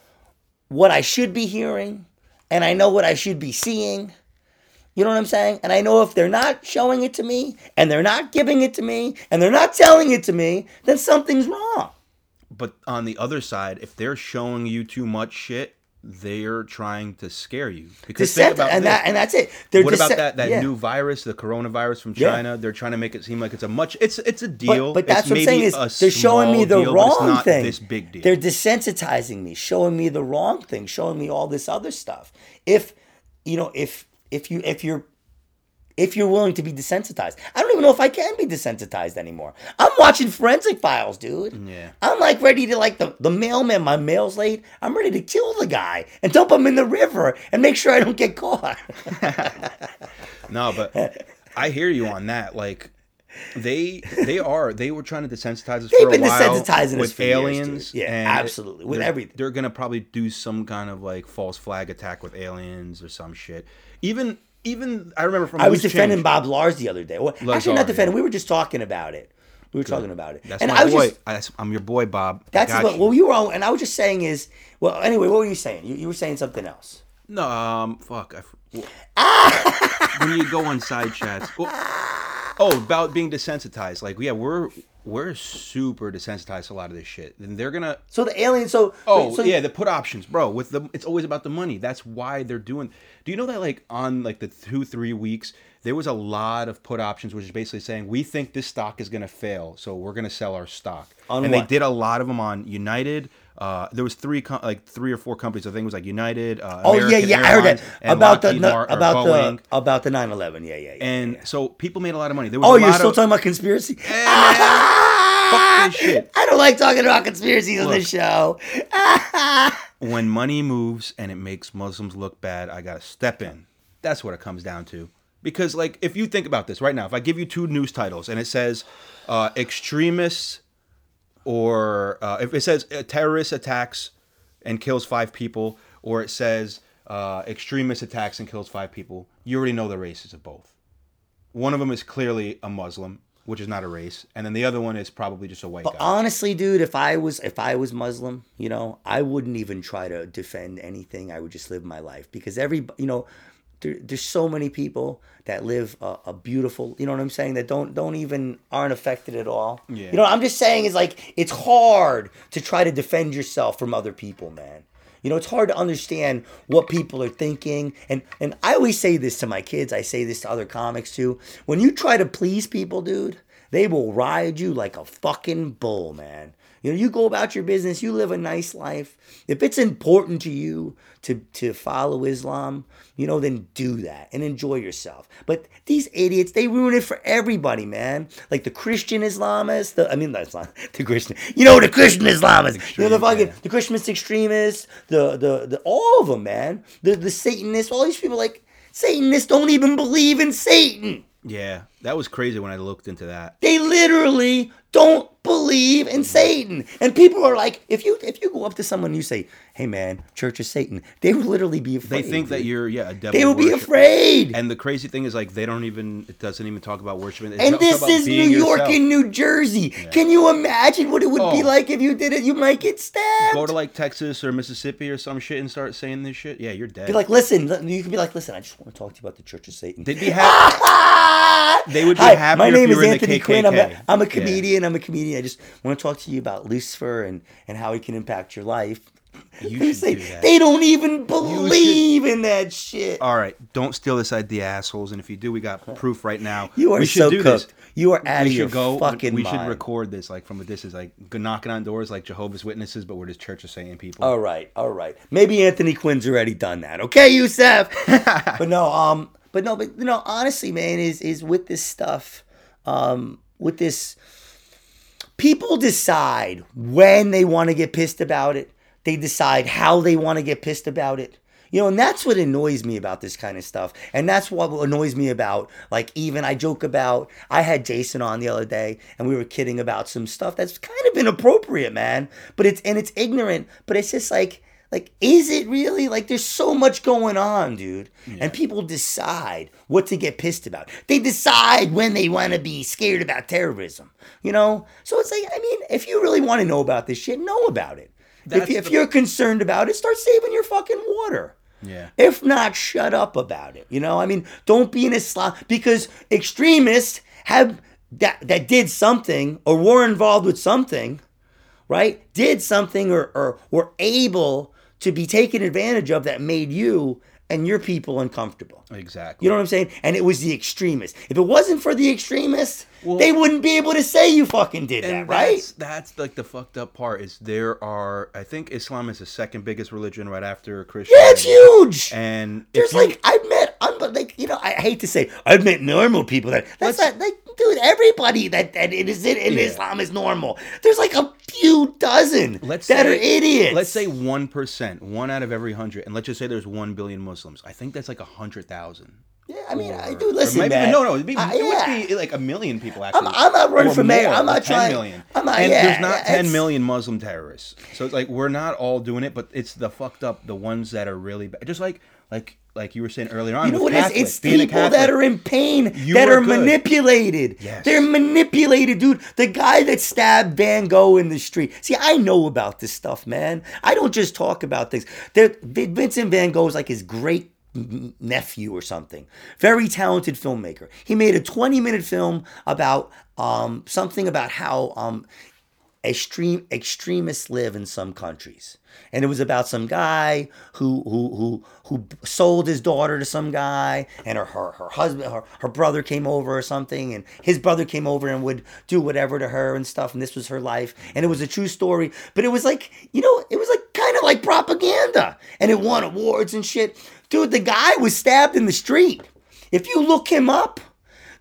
what I should be hearing, and I know what I should be seeing. You know what I'm saying? And I know if they're not showing it to me, and they're not giving it to me, and they're not telling it to me, then something's wrong. But on the other side, if they're showing you too much shit, they're trying to scare you. Because think about and this. that and that's it. They're what about that that yeah. new virus, the coronavirus from Yeah. China? They're trying to make it seem like it's a much it's it's a deal. but that's It's what I'm saying is they're showing me the deal, but wrong thing. This big deal. They're desensitizing me, showing me the wrong thing, showing me all this other stuff. If you know, if if you if you're if you're willing to be desensitized, I don't even know if I can be desensitized anymore. I'm watching forensic files, dude. Yeah. I'm like ready to like the the mailman. My mail's late. I'm ready to kill the guy and dump him in the river and make sure I don't get caught. No, but I hear you on that. Like they they are they were trying to desensitize us They've for a been while desensitizing us with for aliens. dude. Yeah, and absolutely, with they're- everything. They're gonna probably do some kind of like false flag attack with aliens or some shit. Even even I remember from I was defending Change- Bob Lazar the other day. Well, actually, not defending. yeah. We were just talking about it. We were talking about it. That's and my I was boy. Just, I'm your boy, Bob. That's what, you. well, you were on, and I was just saying is, well, anyway, what were you saying? You, you were saying something else. No, um, fuck. I, f- well, when you go on side chats, well, oh, about being desensitized. Like, yeah, we're we're super desensitized to a lot of this shit, and they're gonna. So the aliens. so Oh so, yeah, the put options, bro. With the, it's always about the money. That's why they're doing. Do you know that like on like the two three weeks, there was a lot of put options, which is basically saying we think this stock is gonna fail, so we're gonna sell our stock. On and what? they did a lot of them on United. Uh, there was three com- like three or four companies. I think it was like United. Uh, Oh yeah, yeah, I heard that about the Lockheed Mar- about Boeing. the about the 9/11. Yeah, yeah, yeah. And so people made a lot of money. There was oh, you're still of, talking about conspiracy? Hey, man, fuck this shit. I don't like talking about conspiracies on this show. when money moves and it makes Muslims look bad, I gotta step in. That's what it comes down to. Because like if you think about this right now, if I give you two news titles and it says uh, extremists or uh, if it says uh, terrorist attacks and kills five people, or it says uh, extremist attacks and kills five people, you already know the races of both. One of them is clearly a Muslim, which is not a race, and then the other one is probably just a white But guy. honestly, dude, if I was if I was Muslim, you know, I wouldn't even try to defend anything. I would just live my life because every you know, there, there's so many people that live a, a beautiful, you know what I'm saying, that don't don't even aren't affected at all. Yeah. You know, what I'm just saying is like it's hard to try to defend yourself from other people, man. You know, it's hard to understand what people are thinking. And and I always say this to my kids. I say this to other comics too. When you try to please people, dude, they will ride you like a fucking bull, man. You know, you go about your business, you live a nice life. If it's important to you to to follow Islam, you know, then do that and enjoy yourself. But these idiots, they ruin it for everybody, man. Like the Christian Islamists, the I mean, that's not the Christian. You know, the Christian Islamists, you know, the fucking yeah. the Christian extremists, the the the all of them, man. The the Satanists, all these people like Satanists don't even believe in Satan. yeah, that was crazy when I looked into that. They literally don't believe in mm-hmm. Satan. And people are like, if you if you go up to someone and you say, "Hey man, Church of Satan," they would literally be afraid. They think that you're yeah a devil. They will be afraid. And the crazy thing is, like, they don't even. It doesn't even talk about worshiping. It's And this is New York yourself. and New Jersey. Can you imagine what it would be Oh. like if you did it? You might get stabbed. Go to like Texas or Mississippi or some shit and start saying this shit. Yeah, you're dead. be like, listen. You could be like, listen. I just want to talk to you about the Church of Satan. They'd be happy. They would be Hi, happier my if name you is were in the Anthony Quinn. I'm a. I'm a Yeah. comedian. I'm a comedian. I just want to talk to you about Lucifer and, and how he can impact your life. You say- do. They don't even believe in that shit. All right, don't steal this idea, assholes. And if you do, we got proof right now. You are we should so do cooked. This. You are out we of your go. fucking we mind. should record this like from a distance, like knocking on doors like Jehovah's Witnesses, but we're just Church of Satan people. All right, all right. Maybe Anthony Quinn's already done that. Okay, Yusef. but no, um, but no, but you know, honestly, man, is is with this stuff, um, with this, people decide when they want to get pissed about it. They decide how they want to get pissed about it. You know, and that's what annoys me about this kind of stuff. And that's what annoys me about, like, even I joke about, I had Jason on the other day and we were kidding about some stuff that's kind of inappropriate, man. But it's, and it's ignorant, but it's just like, like, is it really? Like, there's so much going on, dude. And people decide what to get pissed about. They decide when they want to be scared about terrorism, you know? So it's like, I mean, if you really want to know about this shit, know about it. If, That's if the- you're concerned about it, start saving your fucking water. Yeah. If not, shut up about it. You know, I mean, don't be an Islam because extremists have that that did something or were involved with something, right? Did something or or were able to be taken advantage of that made you and your people uncomfortable. Exactly. You know what I'm saying? And it was the extremists. If it wasn't for the extremists, Well- they wouldn't be able to say you fucking did that, right? that's, that's like the fucked up part is there are I think Islam is the second biggest religion right after Christianity. Yeah, it's huge. And There's you- like I've met unbe- like you know I hate to say I've met normal people that that's not like dude everybody that that it is in, in Yeah. Islam is normal. There's like a few dozen let's that say, are idiots. Let's say one percent, one out of every hundred, and let's just say there's one billion Muslims. I think that's like a hundred thousand. yeah, I mean I do listen, maybe, man. No, no, it'd be, Uh, it would be like a million people I'm, actually. I'm not running Or for mayor. I'm not like 10 trying. million. I'm not. and yeah, there's not yeah, 10 Muslim terrorists. So it's like we're not all doing it, but it's the fucked up, the ones that are really bad. Just like like like you were saying earlier on. You know what it is? Catholic, It's people that are in pain, You that are manipulated. Yes. They're manipulated, dude. The guy that stabbed Van Gogh in the street. See, I know about this stuff, man. I don't just talk about things. There, Vincent Van Gogh is like his great nephew or something. Very talented filmmaker. He made a 20 minute film about um, something about how um, extreme extremists live in some countries. And it was about some guy who who who who sold his daughter to some guy and her her, her husband her, her brother came over or something and his brother came over and would do whatever to her and stuff and this was her life. And it was a true story but it was like you know it was like kind of like propaganda. And it won awards and shit. Dude the guy was stabbed in the street. If you look him up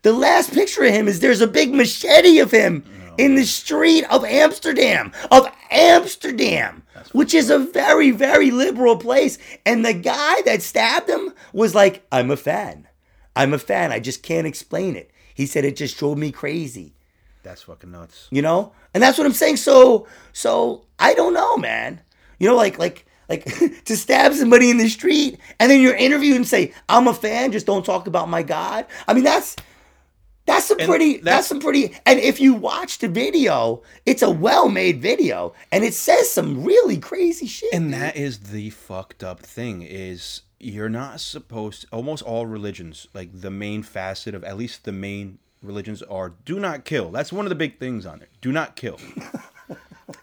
the last picture of him is there's a big machete of him in the street of Amsterdam, of Amsterdam, which is a very, very liberal place. And the guy that stabbed him was like, I'm a fan. I'm a fan. I just can't explain it. He said it just drove me crazy. That's fucking nuts. You know? And that's what I'm saying. So so I don't know, man. You know, like like like to stab somebody in the street and then you're interviewed and say, I'm a fan, just don't talk about my God. I mean that's that's some pretty that's, that's- some pretty and if you watch the video, it's a well-made video and it says some really crazy shit. And dude. that is the fucked up thing is you're not supposed almost all religions, like the main facet of at least the main religions are do not kill. That's one of the big things on there. Do not kill.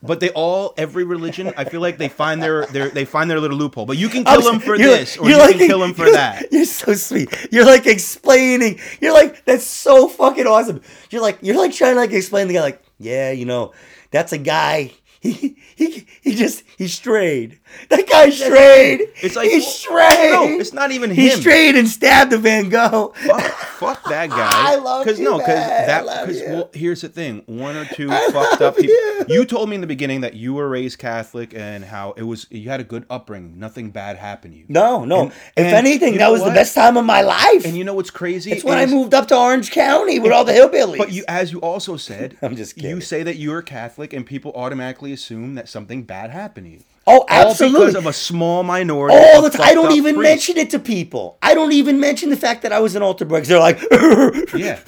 but they all every religion, I feel like they find their, their they find their little loophole. But you can kill them for this, or you like- can kill them for that. You're so sweet. You're like explaining. You're like that's so fucking awesome. You're like you're like trying to like explain the guy like yeah you know that's a guy. He he he just he strayed. That guy strayed. It's like- he strayed. No, it's not even him. He strayed and stabbed a Van Gogh. fuck, fuck that guy. I love you, no, because that because well, here's the thing: one or two I fucked up people. you. You told me in the beginning that you were raised Catholic and how it was you had a good upbringing. Nothing bad happened to you. No, no. And- if and anything, that was the best time of my life. And you know what's crazy? it's when I moved up to Orange County with all the hillbillies. But you, as you also said, I'm just kidding. You say that you're Catholic, and people automatically assume that something bad happened to you. Oh, All absolutely. because of a small minority. all the time. I don't even priests. mention it to people. I don't even mention the fact that I was an altar boy. They're like, Yeah.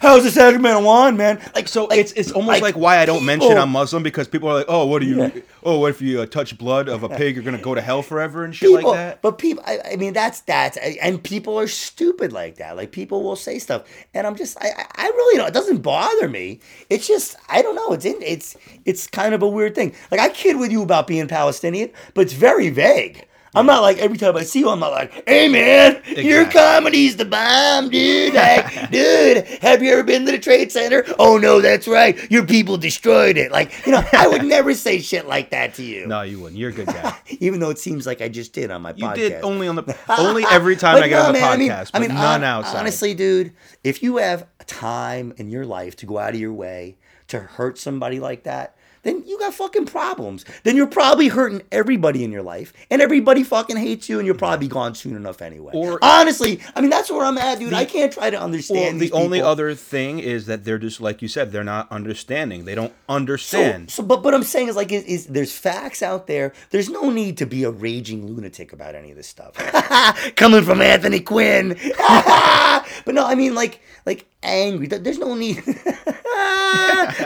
how's the sacrament one, man? Like, So like, it's it's almost like, why I don't mention I'm Muslim because people are like, oh, what do you? Yeah. Oh, what if you uh, touch blood of a pig, you're gonna go to hell forever and shit people, like that. but people. I, I mean, that's that's and people are stupid like that. Like people will say stuff, and I'm just, I, I- I really don't. It doesn't bother me. It's just, I don't know. It's in, it's, it's kind of a weird thing. Like I kid with you about being Palestinian, but it's very vague. I'm not like every time I see you, I'm not like, hey man, your Exactly. comedy's the bomb, dude. Like, dude, have you ever been to the Trade Center? Oh no, that's right. Your people destroyed it. Like, you know, I would never say shit like that to you. No, you wouldn't. You're a good guy. Even though it seems like I just did on my You podcast. did only on the only every time I get no, on the man, I mean- podcast, I mean, none outside. Honestly, dude, if you have time in your life to go out of your way to hurt somebody like that, then you got fucking problems. Then you're probably hurting everybody in your life, and everybody fucking hates you, and you're probably gone soon enough anyway. Or- honestly, I mean, that's where I'm at, dude. I can't try to well, understand. the only other thing is that they're just like you said, they're not understanding. They don't So, understand. so, but what I'm saying is like, is, is there's facts out there. There's no need to be a raging lunatic about any of this stuff. Coming from Anthony Quinn. but no, I mean like, like angry. There's no need.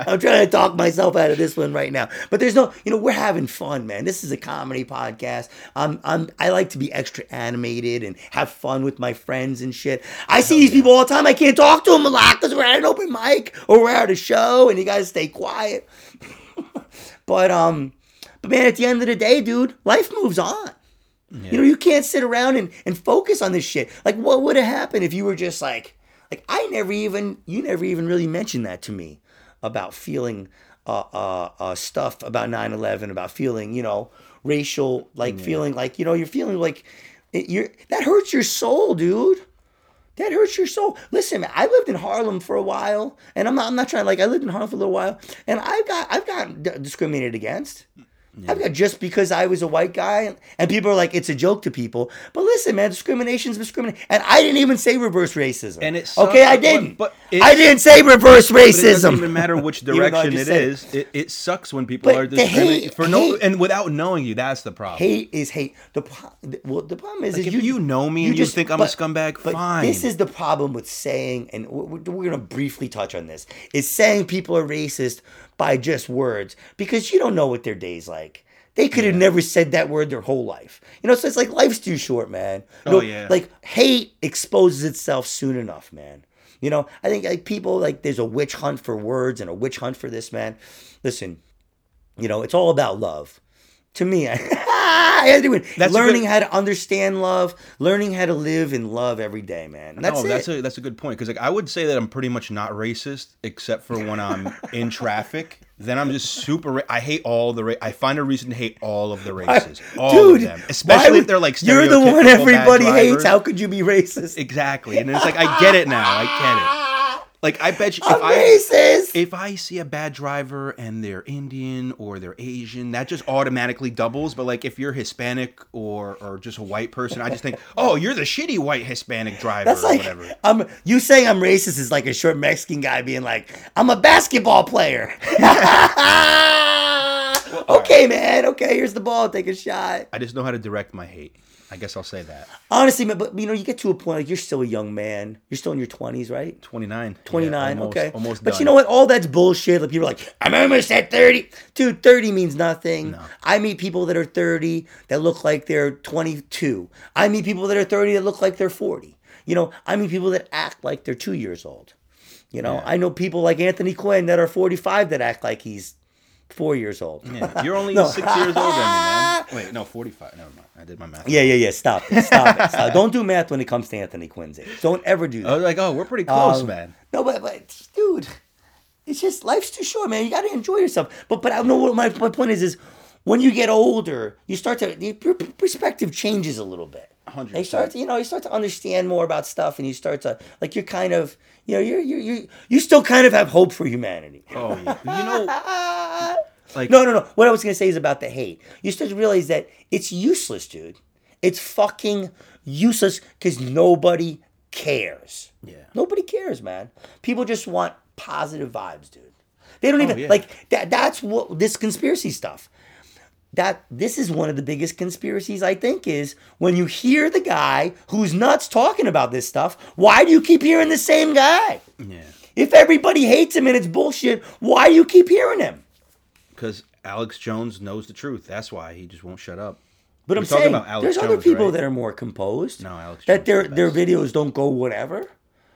I'm trying to talk myself out of this one right now. But there's no, you know, we're having fun, man. This is a comedy podcast. I'm, I'm, I like to be extra animated and have fun with my friends and shit. I see these people all the time. I can't talk to them a lot because we're at an open mic or we're at a show, and you guys stay quiet. But um, but man, at the end of the day, dude, life moves on. You know, you can't sit around and, and focus on this shit. Like, what would have happened if you were just like, like I never even, you never even really mentioned that to me about feeling uh, uh, uh, stuff about 9-11, about feeling, you know, racial, like feeling like, you know, you're feeling like it, you're, that hurts your soul, dude. That hurts your soul. Listen, man, I lived in Harlem for a while, and I'm not, I'm not trying like I lived in Harlem for a little while, and I've got I've got d- discriminated against. I've got just because I was a white guy, and people are like, it's a joke to people. But listen, man, discrimination's discrimination, and I didn't even say reverse racism. And it sucks, okay, I didn't. but I didn't say reverse But it doesn't even matter which Even though I direction just it said it. is. It, it sucks when people But are discriminating hate- for no hate- and without knowing you. That's the problem. Hate is hate. The well, the problem is, Like, is if you know me and you think I'm a scumbag, but fine. This is the problem with saying, and we're, we're gonna briefly touch on this, is saying people are racist by just words because you don't know what their day's like. They could have never said that word their whole life. You know, so it's like life's too short, man. You Oh, know, yeah. Like hate exposes itself soon enough, man. You know, I think like people like there's a witch hunt for words and a witch hunt for this, man. Listen, you know, it's all about love. To me, I, Ah, everyone, That's learning good- how to understand love, learning how to live in love every day, man. That's no, it. that's a that's a good point because like I would say that I'm pretty much not racist except for when I'm in traffic. Then I'm just super. Ra- I hate all the. Ra- I find a reason to hate all of the races, all Dude, of them, especially would- if they're like you're the one everybody hates. How could you be racist? Exactly, and it's like I get it now. I get it. Like I bet you, if I'm I racist. if I see a bad driver and they're Indian or they're Asian, that just automatically doubles. But like if you're Hispanic or or just a white person, I just think, oh, you're the shitty white Hispanic driver That's or like whatever. I'm you saying I'm racist is like a short Mexican guy being like, I'm a basketball player. okay, man. Okay, here's the ball. Take a shot. I just know how to direct my hate. I guess I'll say that. Honestly, man, but you know, you get to a point like you're still a young man. You're still in your twenties, right? 29. 29, Yeah, okay. Almost but done. you know what? All that's bullshit. Like people are like, I'm almost at 30. Dude, 30 means nothing. No. I meet people that are 30 that look like they're 22. I meet people that are 30 that look like they're 40. You know, I meet people that act like they're two years old. You know, Yeah. I know people like Anthony Quinn that are 45 that act like he's four years old. Yeah, you're only No. six years older than me, man. Wait, no, 45. Never mind. I did my math. Yeah, yeah, yeah. Stop it. Stop it. Stop. Don't do math when it comes to Anthony Quinn's age. Don't ever do that. I was like, oh, we're pretty close, Um, man. No, but, but dude, it's just life's too short, man. You got to enjoy yourself. But but I know what my, my point is is when you get older, you start to your perspective changes a little bit. 100%. You start to, you know, you start to understand more about stuff, and you start to like you're kind of you know you're you you you still kind of have hope for humanity. Oh, yeah. You know, like, No, no, no. What I was gonna say is about the hate. You start to realize that it's useless, dude. It's fucking useless because nobody cares. Yeah. Nobody cares, man. People just want positive vibes, dude. They don't oh, even Oh, yeah. like that. That's what this conspiracy stuff. That this is one of the biggest conspiracies I think is when you hear the guy who's nuts talking about this stuff. Why do you keep hearing the same guy? yeah. If everybody hates him and it's bullshit, why do you keep hearing him? Because Alex Jones knows the truth. That's why he just won't shut up. But We're I'm talking saying about Alex there's other people right? that are more composed. No, Alex that Jones their the their videos don't go whatever.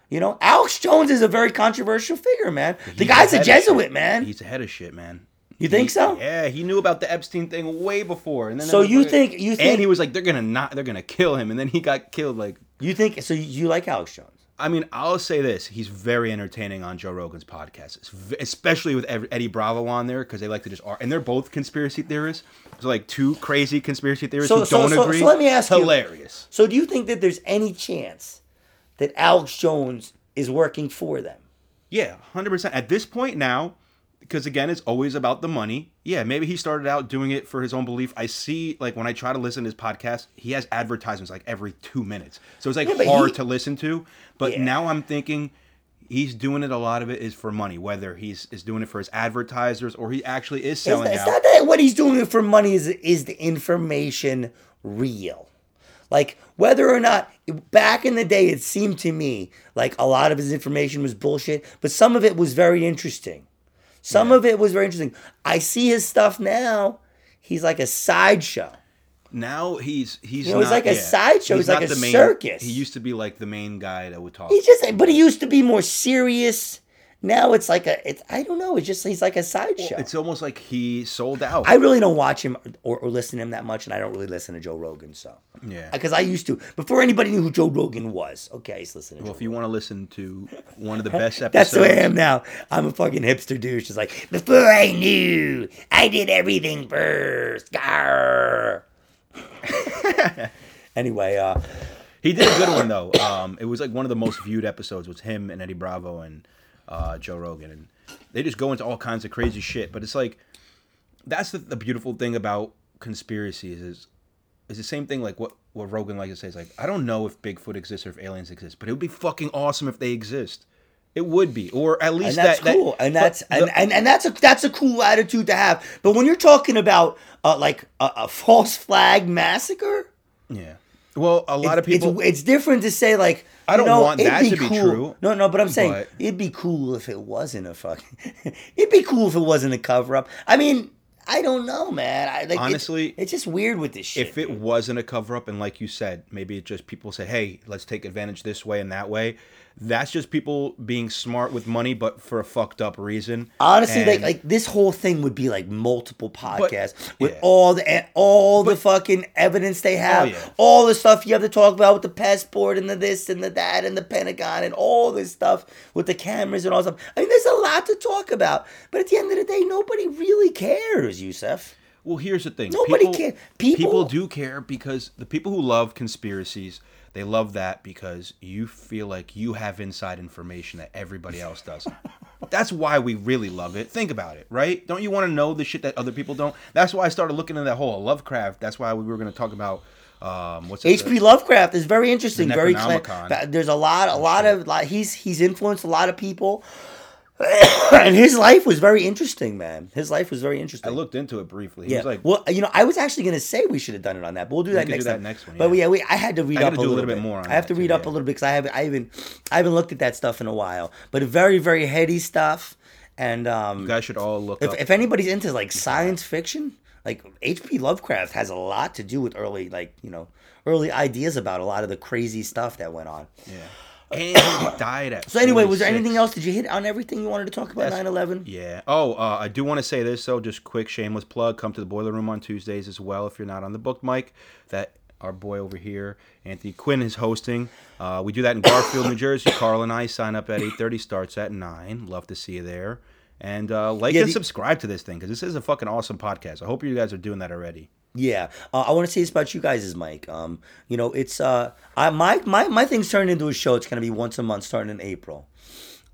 You know, Alex Jones is a very controversial figure, man. The guy's a Jesuit, man. He's ahead of shit, man. You think He- so? Yeah, he knew about the Epstein thing way before. And then So you think- you think- And he was like, they're gonna not, they're gonna kill him, and then he got killed. Like, You think so? You like Alex Jones? I mean, I'll say this: he's very entertaining on Joe Rogan's podcast, especially with Eddie Bravo on there because they like to just and they're both conspiracy theorists. So like two crazy conspiracy theorists So- who so- don't so- agree. so let me ask you- hilarious. So do you think that there's any chance that Alex Jones is working for them? Yeah, hundred percent. At this point now, because again, it's always about the money. Yeah, maybe he started out doing it for his own belief. I see, like when I try to listen to his podcast, he has advertisements like every two minutes, so it's like Yeah, hard he- to listen to. But Yeah. now I'm thinking. He's doing it. A lot of it is for money. Whether he's is doing it for his advertisers or he actually is It's, selling it's out. not that what he's doing it for money is is the information real. Like whether or not back in the day it seemed to me like a lot of his information was bullshit, but some of it was very interesting. Some of it was very interesting. I see his stuff now. He's like a sideshow. now he's he's You know, he's not- like a yeah, sideshow. He's like a main- circus. He used to be like the main guy that would talk. He just but he used to be more serious. Now it's like a it's I don't know, it's just he's like a sideshow. It's almost like he sold out. I really don't watch him or, or listen to him that much, and I don't really listen to Joe Rogan. So Yeah. because I used to before anybody knew who Joe Rogan was. Okay, I used to listen well, Joe if you want to listen to one of the best episodes, That's the way I am now. I'm a fucking hipster douche. Just like before I knew, I did everything first. Anyway, uh, He did a good one though. Um, it was like one of the most viewed episodes was him and Eddie Bravo and uh, Joe Rogan, and they just go into all kinds of crazy shit. But it's like that's the, the beautiful thing about conspiracies is is the same thing like what what Rogan likes to say is like I don't know if Bigfoot exists or if aliens exist, but it would be fucking awesome if they exist. It would be, or at and least that's that, cool, that, and that's the- and, and, and that's a that's a cool attitude to have. But when you're talking about uh, like a, a false flag massacre, yeah. Well, a lot of people. it's different to say like I don't know, want that to be true, No, no, but I'm saying but- it'd be cool if it wasn't a fucking. it'd be cool if it wasn't a cover up. I mean, I don't know, man. I like it's- Honestly, it's, just weird with this shit. if it dude. wasn't a cover up and like you said maybe it just people said hey let's take advantage this way and that way that's just people being smart with money but for a fucked up reason Honestly, like And- like this whole thing would be like multiple podcasts with yeah. all the and all the fucking evidence they oh, have, yeah. all the stuff you have to talk about with the passport and the this and the that and the Pentagon and all this stuff with the cameras and all stuff. I mean, there's a lot to talk about, but at the end of the day, nobody really cares, Yusef. well here's the thing Nobody people, care- people- people do care because the people who love conspiracies They love that because you feel like you have inside information that everybody else doesn't. That's why we really love it. Think about it, right? Don't you want to know the shit that other people don't? That's why I started looking into that whole Lovecraft. That's why we were going to talk about um, what's? H.P. Lovecraft is very interesting. Very Necronomicon. there's a lot, a lot of like he's he's influenced a lot of people, and his life was very interesting, man. His life was very interesting. I looked into it briefly. He yeah. was like, well, you know, I was actually gonna say we should have done it on that, but we'll do that next do that time. next one, But yeah. yeah, we I had to read up a little, little bit more I have to read too, up a little bit because I haven't I haven't I haven't looked at that stuff in a while. But very very heady stuff, and um, you guys should all look if, up. if anybody's into like science fiction, like H.P. Lovecraft has a lot to do with early, like you know, early ideas about a lot of the crazy stuff that went on. yeah. And he died at. So anyway, was there anything else? Did you hit on everything you wanted to talk about That's- 9/11? Yeah. Oh, uh, I do want to say this though. Just quick shameless plug. Come to the Boiler Room on Tuesdays as well. If you're not on the book, Mike, that our boy over here, Anthony Quinn, is hosting. Uh, we do that in Garfield, New Jersey. Carl and I sign up at 8:30. Starts at nine. Love to see you there. And uh, like Yeah, and the- subscribe to this thing because this is a fucking awesome podcast. I hope you guys are doing that already. Yeah, uh, I want to say this about you guys, is Mike. Um, you know, it's uh, I my my my thing's turned into a show. It's gonna be once a month, starting in April.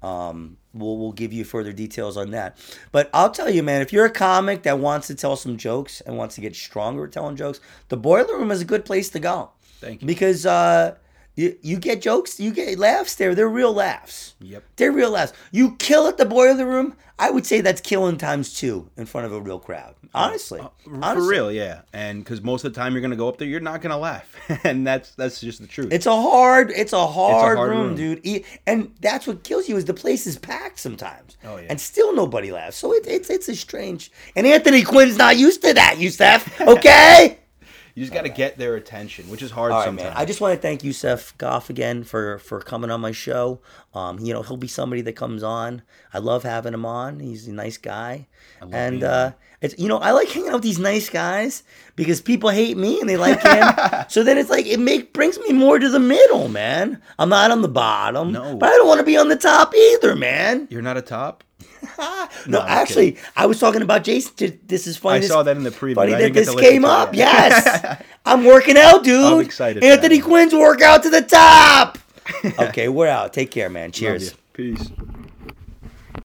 Um, we'll we'll give you further details on that. But I'll tell you, man, if you're a comic that wants to tell some jokes and wants to get stronger at telling jokes, the Boiler Room is a good place to go. Thank you. Because uh, you you get jokes, you get laughs there. They're real laughs. Yep. They're real laughs. You kill at the Boiler Room. I would say that's killing times two in front of a real crowd. Oh, honestly, oh, For Honestly. real, yeah. And because most of the time you're gonna go up there, you're not gonna laugh, and that's that's just the truth. It's a hard, it's a hard, hard room, room. dude. And that's what kills you is the place is packed sometimes. Oh, yeah. And still nobody laughs. So it, it's it's a strange. And Anthony Quinn's not used to that, Yusef. Okay. you just got to get their attention, which is hard right, sometimes. man. I just want to thank Yusef Gof again for for coming on my show. Um, you know, he'll be somebody that comes on. I love having him on. He's a nice guy. And being uh, it's you know, I like hanging out with these nice guys because people hate me and they like him. so then it's like it make brings me more to the middle, man. I'm not on the bottom, No. but I don't want to be on the top either, man. You're not a top. no, I'm actually, I was talking about Jason. This is funny. I saw that in the preview. Funny that this came up. Yes, I'm working out, dude. I'm excited Anthony. Quinn's workout to the top. okay, we're out. Take care, man. Cheers. Peace.